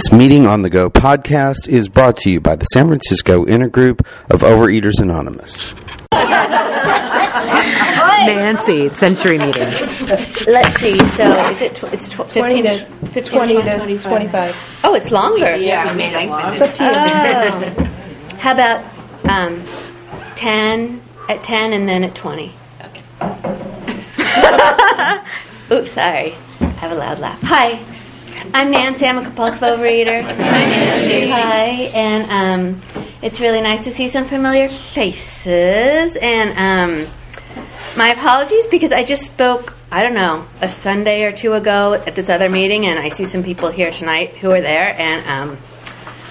This Meeting on the Go podcast is brought to you by the San Francisco Intergroup of Overeaters Anonymous. Nancy, century meeting. Let's see. So is it? Tw- it's tw- 20 15 to 15 20 to 25. Oh, it's longer. Yeah, it's up to you. Oh. How about um, 10 at 10 and then at 20? Okay. Oops, sorry. I have a loud laugh. Hi. I'm Nancy. I'm a compulsive overeater. Hi, and um, it's really nice to see some familiar faces. And um, my apologies because I just spoke, I don't know, a Sunday or two ago at this other meeting, and I see some people here tonight who are there, and um,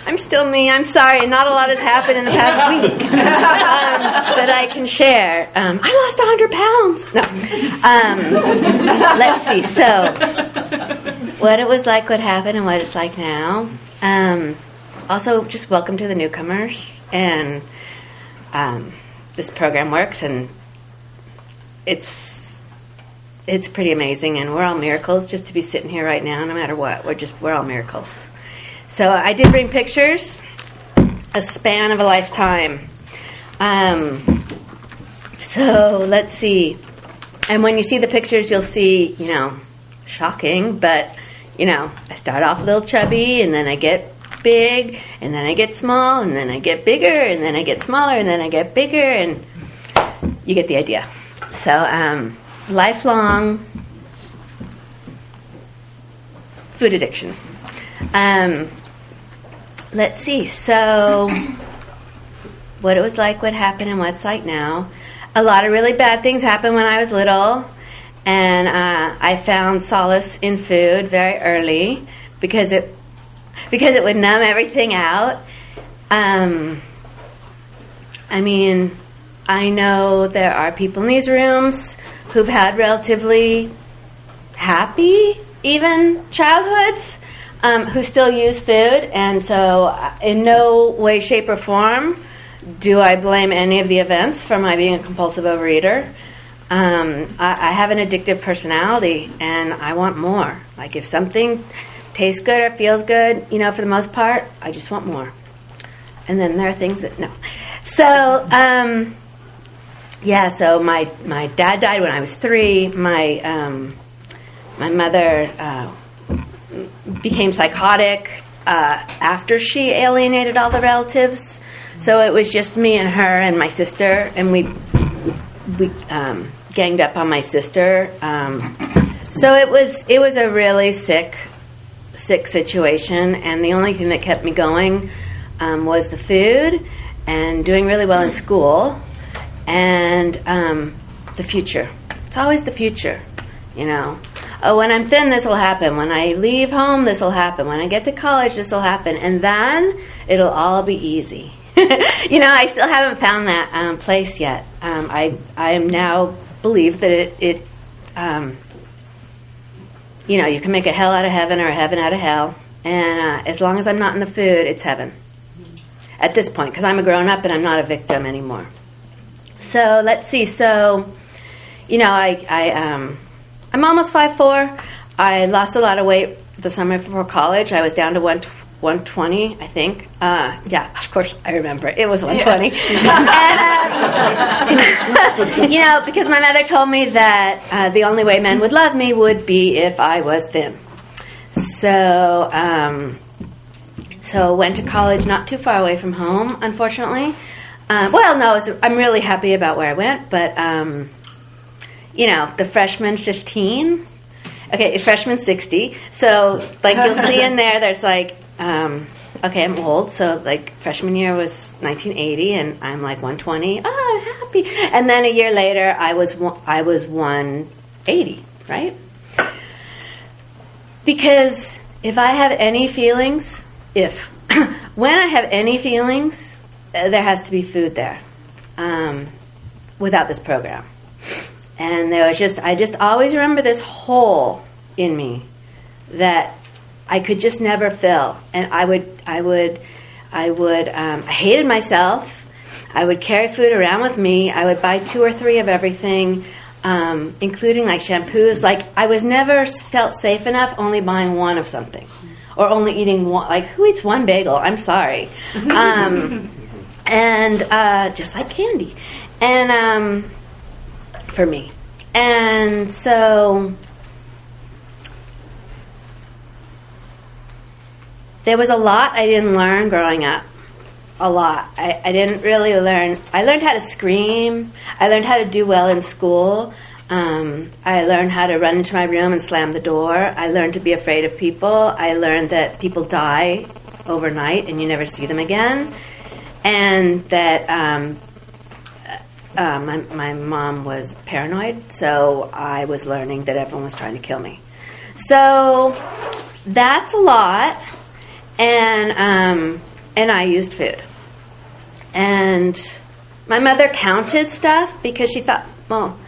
I'm still me. I'm sorry. Not a lot has happened in the past week um, that I can share. Um, I lost 100 pounds. No. Um, let's see. So, what it was like, what happened, and what it's like now. Um, also, just welcome to the newcomers. And um, this program works, and it's it's pretty amazing. And we're all miracles just to be sitting here right now, no matter what. We're just we're all miracles. So I did bring pictures, a span of a lifetime. Um, so let's see. And when you see the pictures, you'll see, you know, shocking, but, you know, I start off a little chubby, and then I get big, and then I get small, and then I get bigger, and then I get smaller, and then I get bigger, and you get the idea. So, um, lifelong food addiction. Um, let's see. So, what it was like, what happened, and what's like now. A lot of really bad things happened when I was little, and uh, I found solace in food very early because it because it would numb everything out. Um, I mean, I know there are people in these rooms who've had relatively happy, even childhoods um, who still use food, and so uh, in no way, shape, or form do I blame any of the events for my being a compulsive overeater. Um, I, I have an addictive personality, and I want more. Like if something tastes good or feels good, you know, for the most part, I just want more. And then there are things that no. So um, yeah, so my my dad died when I was three. My um, my mother. Uh, became psychotic uh, after she alienated all the relatives. So it was just me and her and my sister, and we we um, ganged up on my sister. Um, so it was it was a really sick sick situation, and the only thing that kept me going um, was the food and doing really well in school and um, the future. It's always the future, you know oh, when I'm thin, this will happen. When I leave home, this will happen. When I get to college, this will happen. And then it'll all be easy. you know, I still haven't found that um, place yet. Um, I, I am now believe that it, it um, you know, you can make a hell out of heaven or a heaven out of hell. And uh, as long as I'm not in the food, it's heaven. At this point, because I'm a grown up and I'm not a victim anymore. So let's see. So, you know, I, I um, I'm almost five four. I lost a lot of weight the summer before college. I was down to one. 120, I think. Uh, yeah, of course, I remember. It was 120. and, uh, you know, because my mother told me that uh, the only way men would love me would be if I was thin. So, um, so went to college not too far away from home, unfortunately. Uh, well, no, I'm really happy about where I went, but um, you know, the freshman 15. Okay, freshman 60. So, like, you'll see in there, there's like, um, okay, I'm old. So, like, freshman year was 1980, and I'm like 120. Oh, I'm happy. And then a year later, I was I was 180, right? Because if I have any feelings, if when I have any feelings, uh, there has to be food there. Um, without this program. And there was just, I just always remember this hole in me that I could just never fill. And I would, I would, I would, um, I hated myself. I would carry food around with me. I would buy two or three of everything, um, including like shampoos. Like I was never felt safe enough only buying one of something or only eating one. Like, who eats one bagel? I'm sorry. Um, and uh, just like candy. And um, for me. And so there was a lot I didn't learn growing up. A lot. I, I didn't really learn. I learned how to scream. I learned how to do well in school. Um, I learned how to run into my room and slam the door. I learned to be afraid of people. I learned that people die overnight and you never see them again. And that um, uh, my, my mom was paranoid, so I was learning that everyone was trying to kill me. So that's a lot. And, um, and I used food. And my mother counted stuff because she thought, well,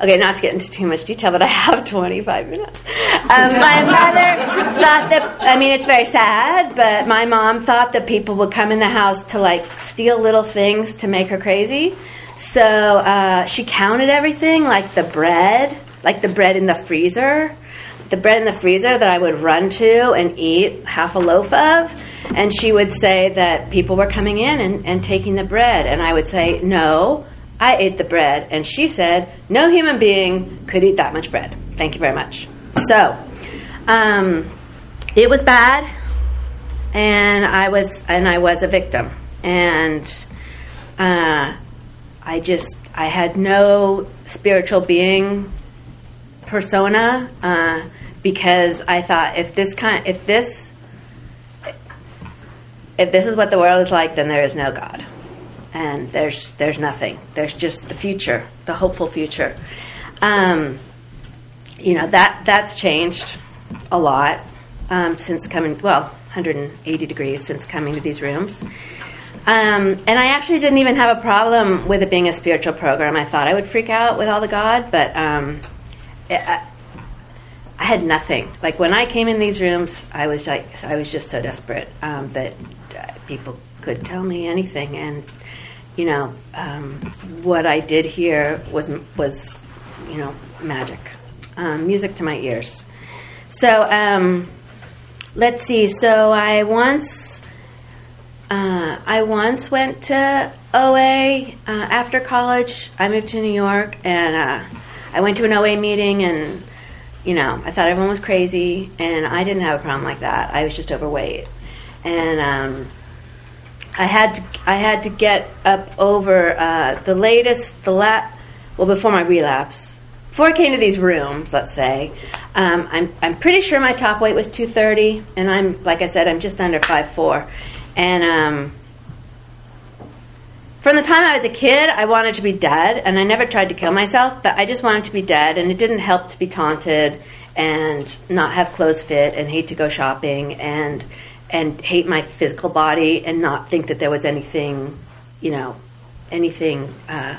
okay, not to get into too much detail, but I have 25 minutes. Um, my mother thought that, I mean, it's very sad, but my mom thought that people would come in the house to like steal little things to make her crazy. So uh, she counted everything, like the bread, like the bread in the freezer, the bread in the freezer that I would run to and eat half a loaf of. And she would say that people were coming in and, and taking the bread. And I would say, no, I ate the bread. And she said, no human being could eat that much bread. Thank you very much. So, um, it was bad, and I was and I was a victim, and uh, I just I had no spiritual being persona uh, because I thought if this kind if this if this is what the world is like, then there is no God, and there's there's nothing. There's just the future, the hopeful future. Um, you know that that's changed a lot um, since coming. Well, 180 degrees since coming to these rooms. Um, and I actually didn't even have a problem with it being a spiritual program. I thought I would freak out with all the God, but um, I, had nothing. Like when I came in these rooms, I was like, I was just so desperate um, that uh, people could tell me anything, and you know, um, what I did here was was, you know, magic, um, music to my ears. So um, let's see. So I once, uh, I once went to OA uh, after college. I moved to New York, and uh, I went to an OA meeting, and you know, I thought everyone was crazy, and I didn't have a problem like that. I was just overweight, and um, I had to, I had to get up over uh, the latest, the la- well before my relapse. Before I came to these rooms, let's say, um, I'm I'm pretty sure my top weight was 230, and I'm like I said, I'm just under 5'4", and um, from the time I was a kid, I wanted to be dead, and I never tried to kill myself, but I just wanted to be dead, and it didn't help to be taunted and not have clothes fit and hate to go shopping and and hate my physical body and not think that there was anything, you know, anything uh,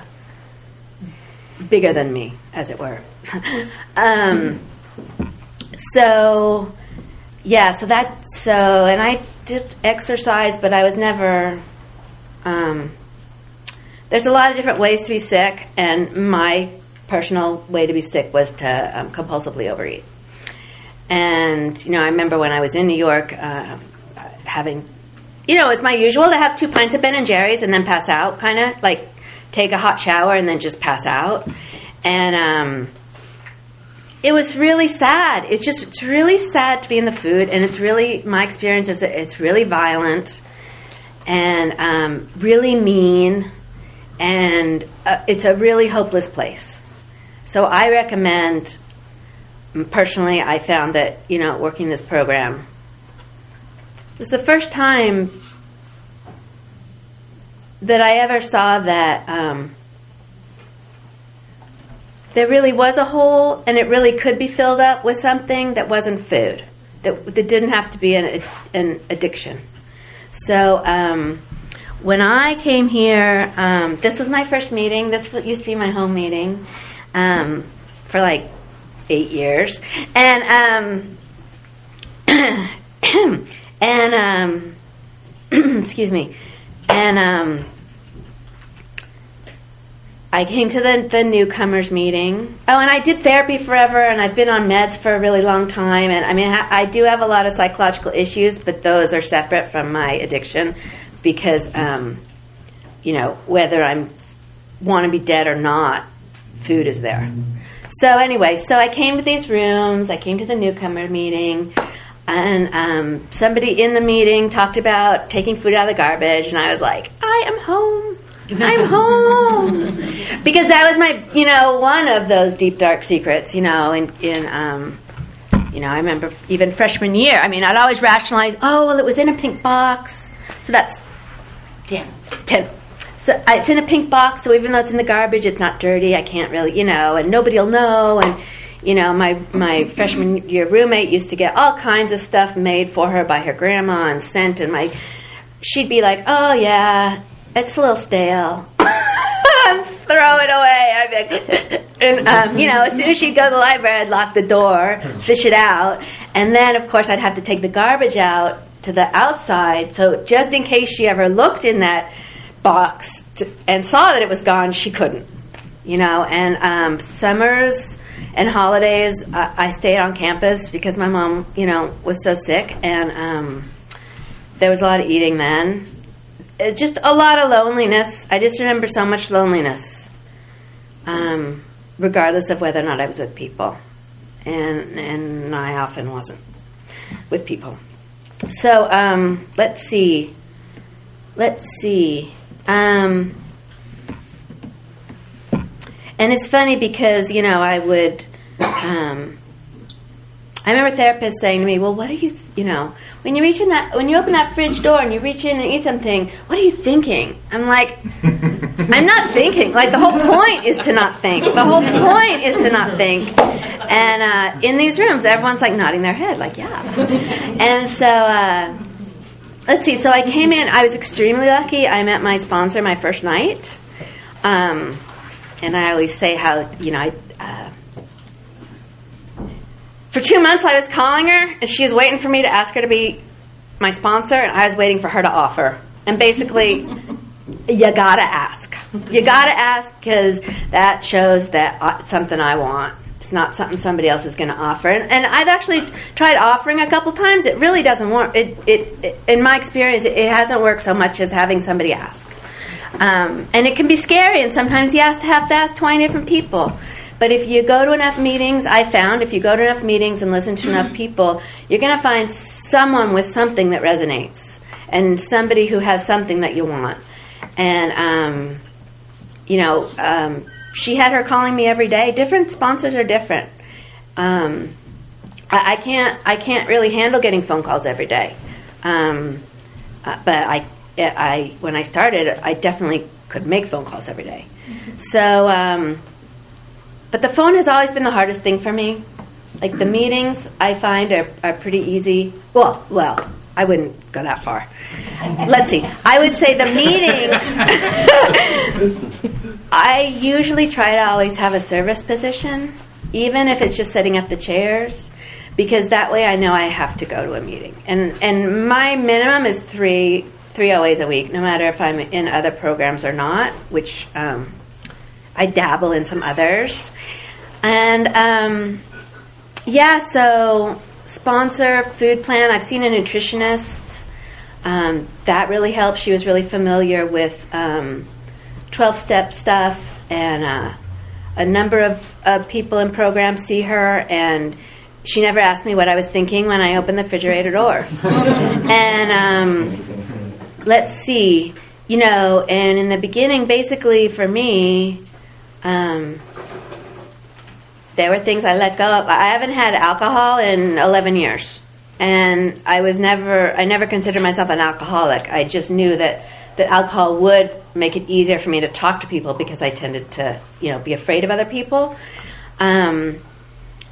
bigger than me, as it were. um, so, yeah, so that so, and I did exercise, but I was never. Um, there's a lot of different ways to be sick, and my personal way to be sick was to um, compulsively overeat. And you know, I remember when I was in New York, uh, having, you know, it's my usual to have two pints of Ben and Jerry's and then pass out, kind of like take a hot shower and then just pass out. And um, it was really sad. It's just it's really sad to be in the food, and it's really my experience is it's really violent and um, really mean, and uh, it's a really hopeless place. So I recommend. Personally, I found that you know working this program it was the first time that I ever saw that um, there really was a hole and it really could be filled up with something that wasn't food, that, that didn't have to be an, an addiction. So um, when I came here, um, this was my first meeting. This used to be my home meeting um, for like eight years. And um, and um, excuse me, and um, I came to the, the newcomers meeting. Oh, and I did therapy forever, and I've been on meds for a really long time. And I mean, I, I do have a lot of psychological issues, but those are separate from my addiction because, um, you know, whether I'm want to be dead or not, food is there. So anyway, so I came to these rooms. I came to the newcomer meeting, and um, somebody in the meeting talked about taking food out of the garbage, and I was like, I am home. I'm home because that was my, you know, one of those deep dark secrets. You know, in in um, you know, I remember even freshman year. I mean, I'd always rationalize, oh well, it was in a pink box, so that's Ten. ten. So it's in a pink box, so even though it's in the garbage, it's not dirty. I can't really, you know, and nobody will know. And you know, my my freshman year roommate used to get all kinds of stuff made for her by her grandma and sent, and my she'd be like, "Oh yeah, it's a little stale." Throw it away. I'd be like, and um, you know, as soon as she'd go to the library, I'd lock the door, fish it out, and then of course I'd have to take the garbage out to the outside. So just in case she ever looked in that box to, and saw that it was gone, she couldn't. You know, and um, summers and holidays, I, I stayed on campus because my mom, you know, was so sick, and um, there was a lot of eating then. It's just a lot of loneliness. I just remember so much loneliness, um, regardless of whether or not I was with people, and and I often wasn't with people. So um, let's see. Let's see. Um, and it's funny because you know I would. Um, I remember therapists saying to me, "Well, what are you? You know, when you reach in that, when you open that fridge door and you reach in and eat something, what are you thinking?" I'm like, "I'm not thinking. Like the whole point is to not think. The whole point is to not think." And uh, in these rooms, everyone's like nodding their head, like, "Yeah." And so. Uh, let's see. So I came in. I was extremely lucky. I met my sponsor my first night, um, and I always say how you know I. Uh, for two months, I was calling her, and she was waiting for me to ask her to be my sponsor, and I was waiting for her to offer. And basically, you gotta ask. You gotta ask because that shows that uh, it's something I want. It's not something somebody else is going to offer. And, and I've actually tried offering a couple times. It really doesn't work. It, it, it in my experience, it, it hasn't worked so much as having somebody ask. Um, and it can be scary, and sometimes you have to, have to ask 20 different people. But if you go to enough meetings, I found if you go to enough meetings and listen to enough people, you're going to find someone with something that resonates and somebody who has something that you want. And, um, you know, um, she had her calling me every day. Different sponsors are different. Um, I, I, can't I can't really handle getting phone calls every day. Um, uh, but I, I when I started, I definitely could make phone calls every day. So, um, but the phone has always been the hardest thing for me. Like the meetings, I find are, are pretty easy. Well, well, I wouldn't go that far. Let's see. I would say the meetings. I usually try to always have a service position, even if it's just setting up the chairs, because that way I know I have to go to a meeting. And and my minimum is three three OAs a week, no matter if I'm in other programs or not, which um, I dabble in some others. And um, yeah, so sponsor food plan. I've seen a nutritionist. Um, that really helped. She was really familiar with um, 12 step stuff, and uh, a number of, of people in programs see her, and she never asked me what I was thinking when I opened the refrigerator door. and um, let's see, you know, and in the beginning, basically for me, um, there were things I let go of. I haven't had alcohol in 11 years. And I was never, I never considered myself an alcoholic. I just knew that, that alcohol would make it easier for me to talk to people because I tended to, you know, be afraid of other people. Um,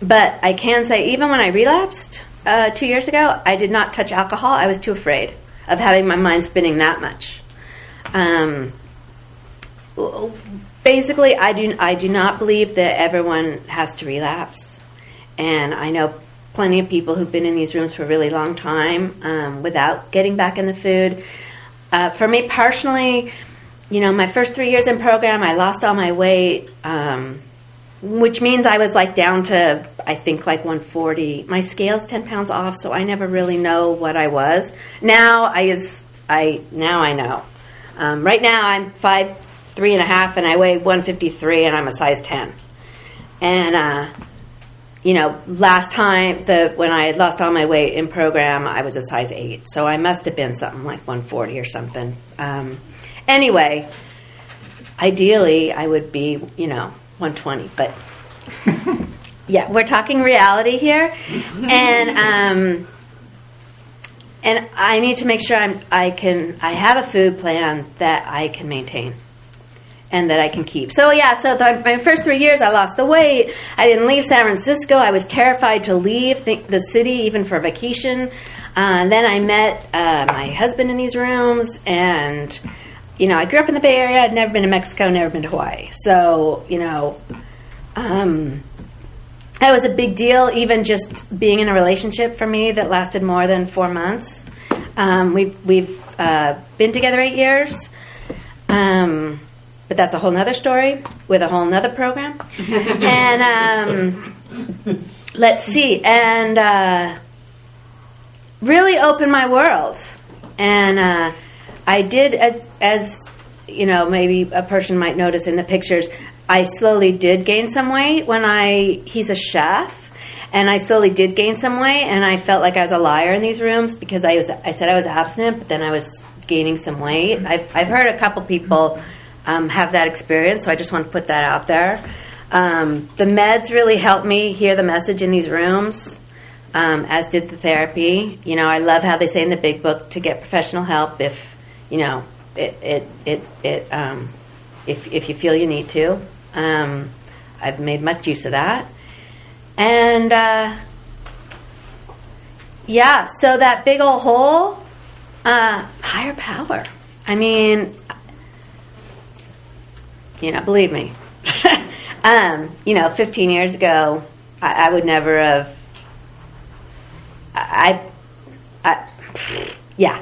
but I can say, even when I relapsed uh, two years ago, I did not touch alcohol. I was too afraid of having my mind spinning that much. Um, basically, I do I do not believe that everyone has to relapse, and I know plenty of people who've been in these rooms for a really long time um, without getting back in the food. Uh, for me personally, you know, my first three years in program, I lost all my weight, um, which means I was like down to, I think, like 140. My scale's 10 pounds off, so I never really know what I was. Now I is, I now I know. Um, right now I'm five three and a half, and I weigh 153, and I'm a size 10. And uh, you know, last time the when I had lost all my weight in program, I was a size eight, so I must have been something like 140 or something. Um, anyway, ideally, I would be, you know, 120, but yeah, we're talking reality here, and um, and I need to make sure I'm I can I have a food plan that I can maintain and that I can keep. So yeah, so the, my first three years, I lost the weight. I didn't leave San Francisco. I was terrified to leave the, the city, even for vacation. Uh, then I met uh, my husband in these rooms, and you know, I grew up in the Bay Area. I'd never been to Mexico, never been to Hawaii. So you know, um, that was a big deal. Even just being in a relationship for me that lasted more than four months. Um, we've we've uh, been together eight years. Um, but that's a whole nother story with a whole nother program. and um, let's see, and uh, really opened my world. And uh, I did, as as you know, maybe a person might notice in the pictures. I slowly did gain some weight when I. He's a chef. And I slowly did gain some weight, and I felt like I was a liar in these rooms because I was. I said I was abstinent, but then I was gaining some weight. I've, I've heard a couple people um, have that experience. So I just want to put that out there. Um, the meds really helped me hear the message in these rooms, um, as did the therapy. You know, I love how they say in the big book to get professional help if you know it it it, it um, if if you feel you need to. Um, I've made much use of that, and uh, yeah, so that big old hole, uh, higher power. I mean, you know, believe me. um, you know, 15 years ago, I, I would never have. I, I, yeah.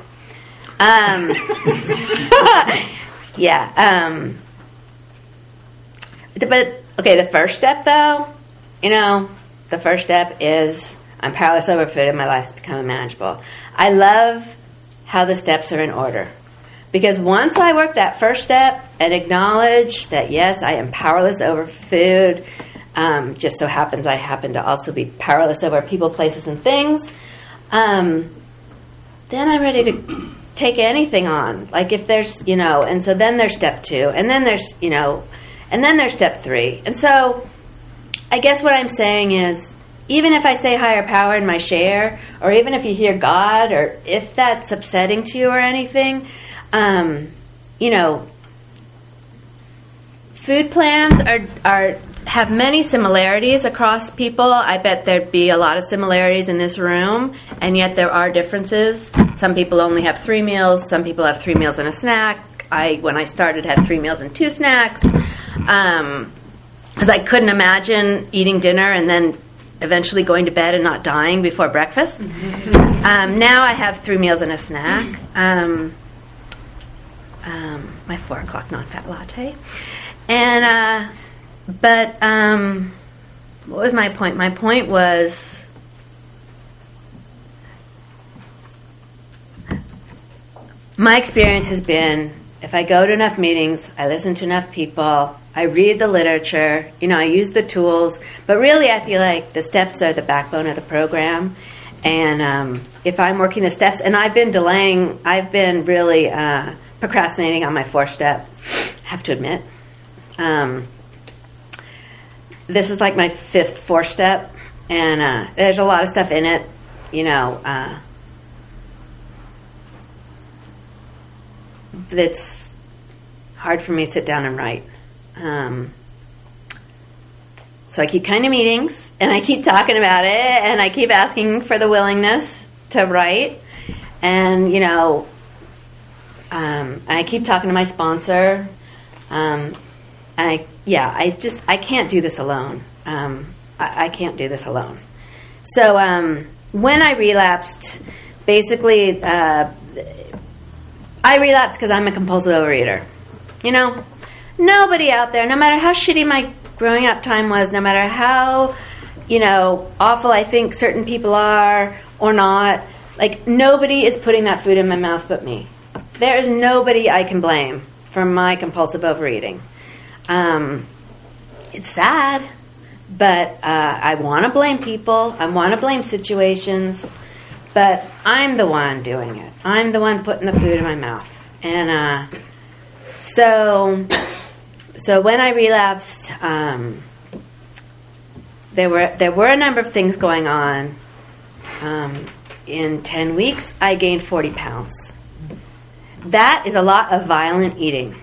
Um, yeah. Um, but okay, the first step, though, you know, the first step is I'm powerless over food and my life's becoming manageable. I love how the steps are in order. Because once I work that first step and acknowledge that, yes, I am powerless over food, um, just so happens I happen to also be powerless over people, places, and things, um, then I'm ready to take anything on. Like if there's, you know, and so then there's step two, and then there's, you know, and then there's step three. And so I guess what I'm saying is, even if I say higher power in my share, or even if you hear God, or if that's upsetting to you or anything, um, you know, food plans are are have many similarities across people. I bet there'd be a lot of similarities in this room, and yet there are differences. Some people only have three meals. Some people have three meals and a snack. I, when I started, had three meals and two snacks. Um, because I couldn't imagine eating dinner and then eventually going to bed and not dying before breakfast. Um, now I have three meals and a snack. Um, um, my four o'clock non-fat latte, and uh, but um, what was my point? My point was. My experience has been if I go to enough meetings, I listen to enough people, I read the literature, you know, I use the tools, but really I feel like the steps are the backbone of the program. And um, if I'm working the steps, and I've been delaying, I've been really uh, procrastinating on my fourth step, I have to admit. Um, this is like my fifth four step, and uh, there's a lot of stuff in it, you know. Uh, that's hard for me to sit down and write. Um, so I keep kind of meetings, and I keep talking about it, and I keep asking for the willingness to write. And you know, um, I keep talking to my sponsor. Um, and I, yeah, I just, I can't do this alone. Um, I, I, can't do this alone. So um, when I relapsed, basically, uh, I relapsed because I'm a compulsive overeater. You know, nobody out there, no matter how shitty my growing up time was, no matter how, you know, awful I think certain people are or not, like nobody is putting that food in my mouth but me. There is nobody I can blame for my compulsive overeating. Um, it's sad, but uh, I want to blame people. I want to blame situations, but I'm the one doing it. I'm the one putting the food in my mouth, and uh, so so when I relapsed, um, there were there were a number of things going on. Um, in ten weeks, I gained forty pounds. That is a lot of violent eating.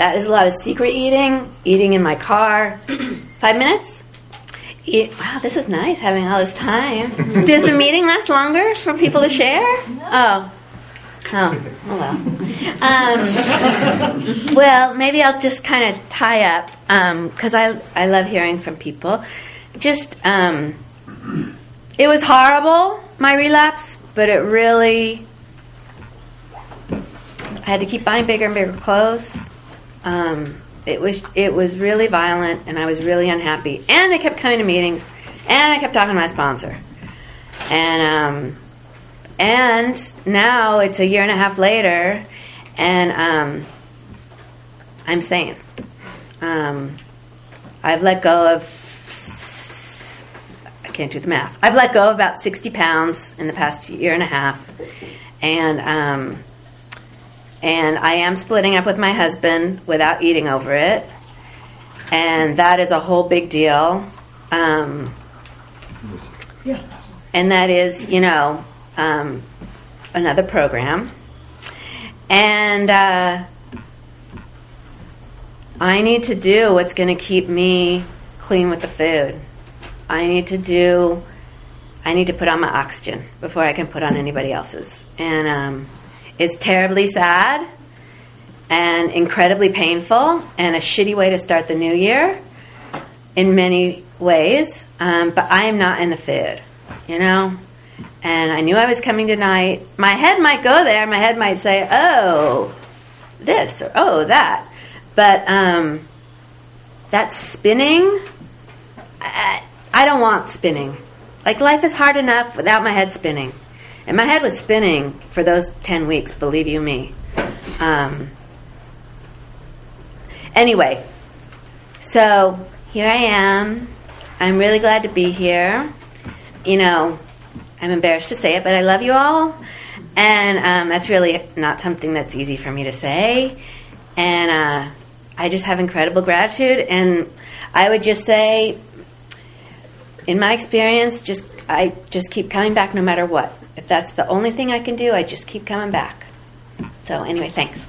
That is a lot of secret eating, eating in my car. Five minutes? Eat, wow, this is nice having all this time. Does the meeting last longer for people to share? Oh. Oh, oh well. Um, well, maybe I'll just kind of tie up because I I love hearing from people. Just um, it was horrible my relapse, but it really I had to keep buying bigger and bigger clothes. Um, it was it was really violent, and I was really unhappy. And I kept coming to meetings, and I kept talking to my sponsor, and um, and now it's a year and a half later, and um, I'm sane. Um, I've let go of. I can't do the math. I've let go of about 60 pounds in the past year and a half, and um, and I am splitting up with my husband without eating over it, and that is a whole big deal. Um, Yeah. and that is, you know, um, another program. And uh, I need to do what's going to keep me clean with the food. I need to do. I need to put on my oxygen before I can put on anybody else's. And um, it's terribly sad and incredibly painful and a shitty way to start the new year in many ways. Um, but I am not in the food, you know? And I knew I was coming tonight. My head might go there. My head might say, oh, this or oh, that. But um, that spinning, I, I don't want spinning. Like, life is hard enough without my head spinning. And my head was spinning for those 10 weeks, believe you me. Um, anyway, so here I am. I'm really glad to be here. You know, I'm embarrassed to say it, but I love you all. And um, that's really not something that's easy for me to say. And uh, I just have incredible gratitude. And I would just say, in my experience, just I just keep coming back no matter what. If that's the only thing I can do, I just keep coming back. So anyway, thanks.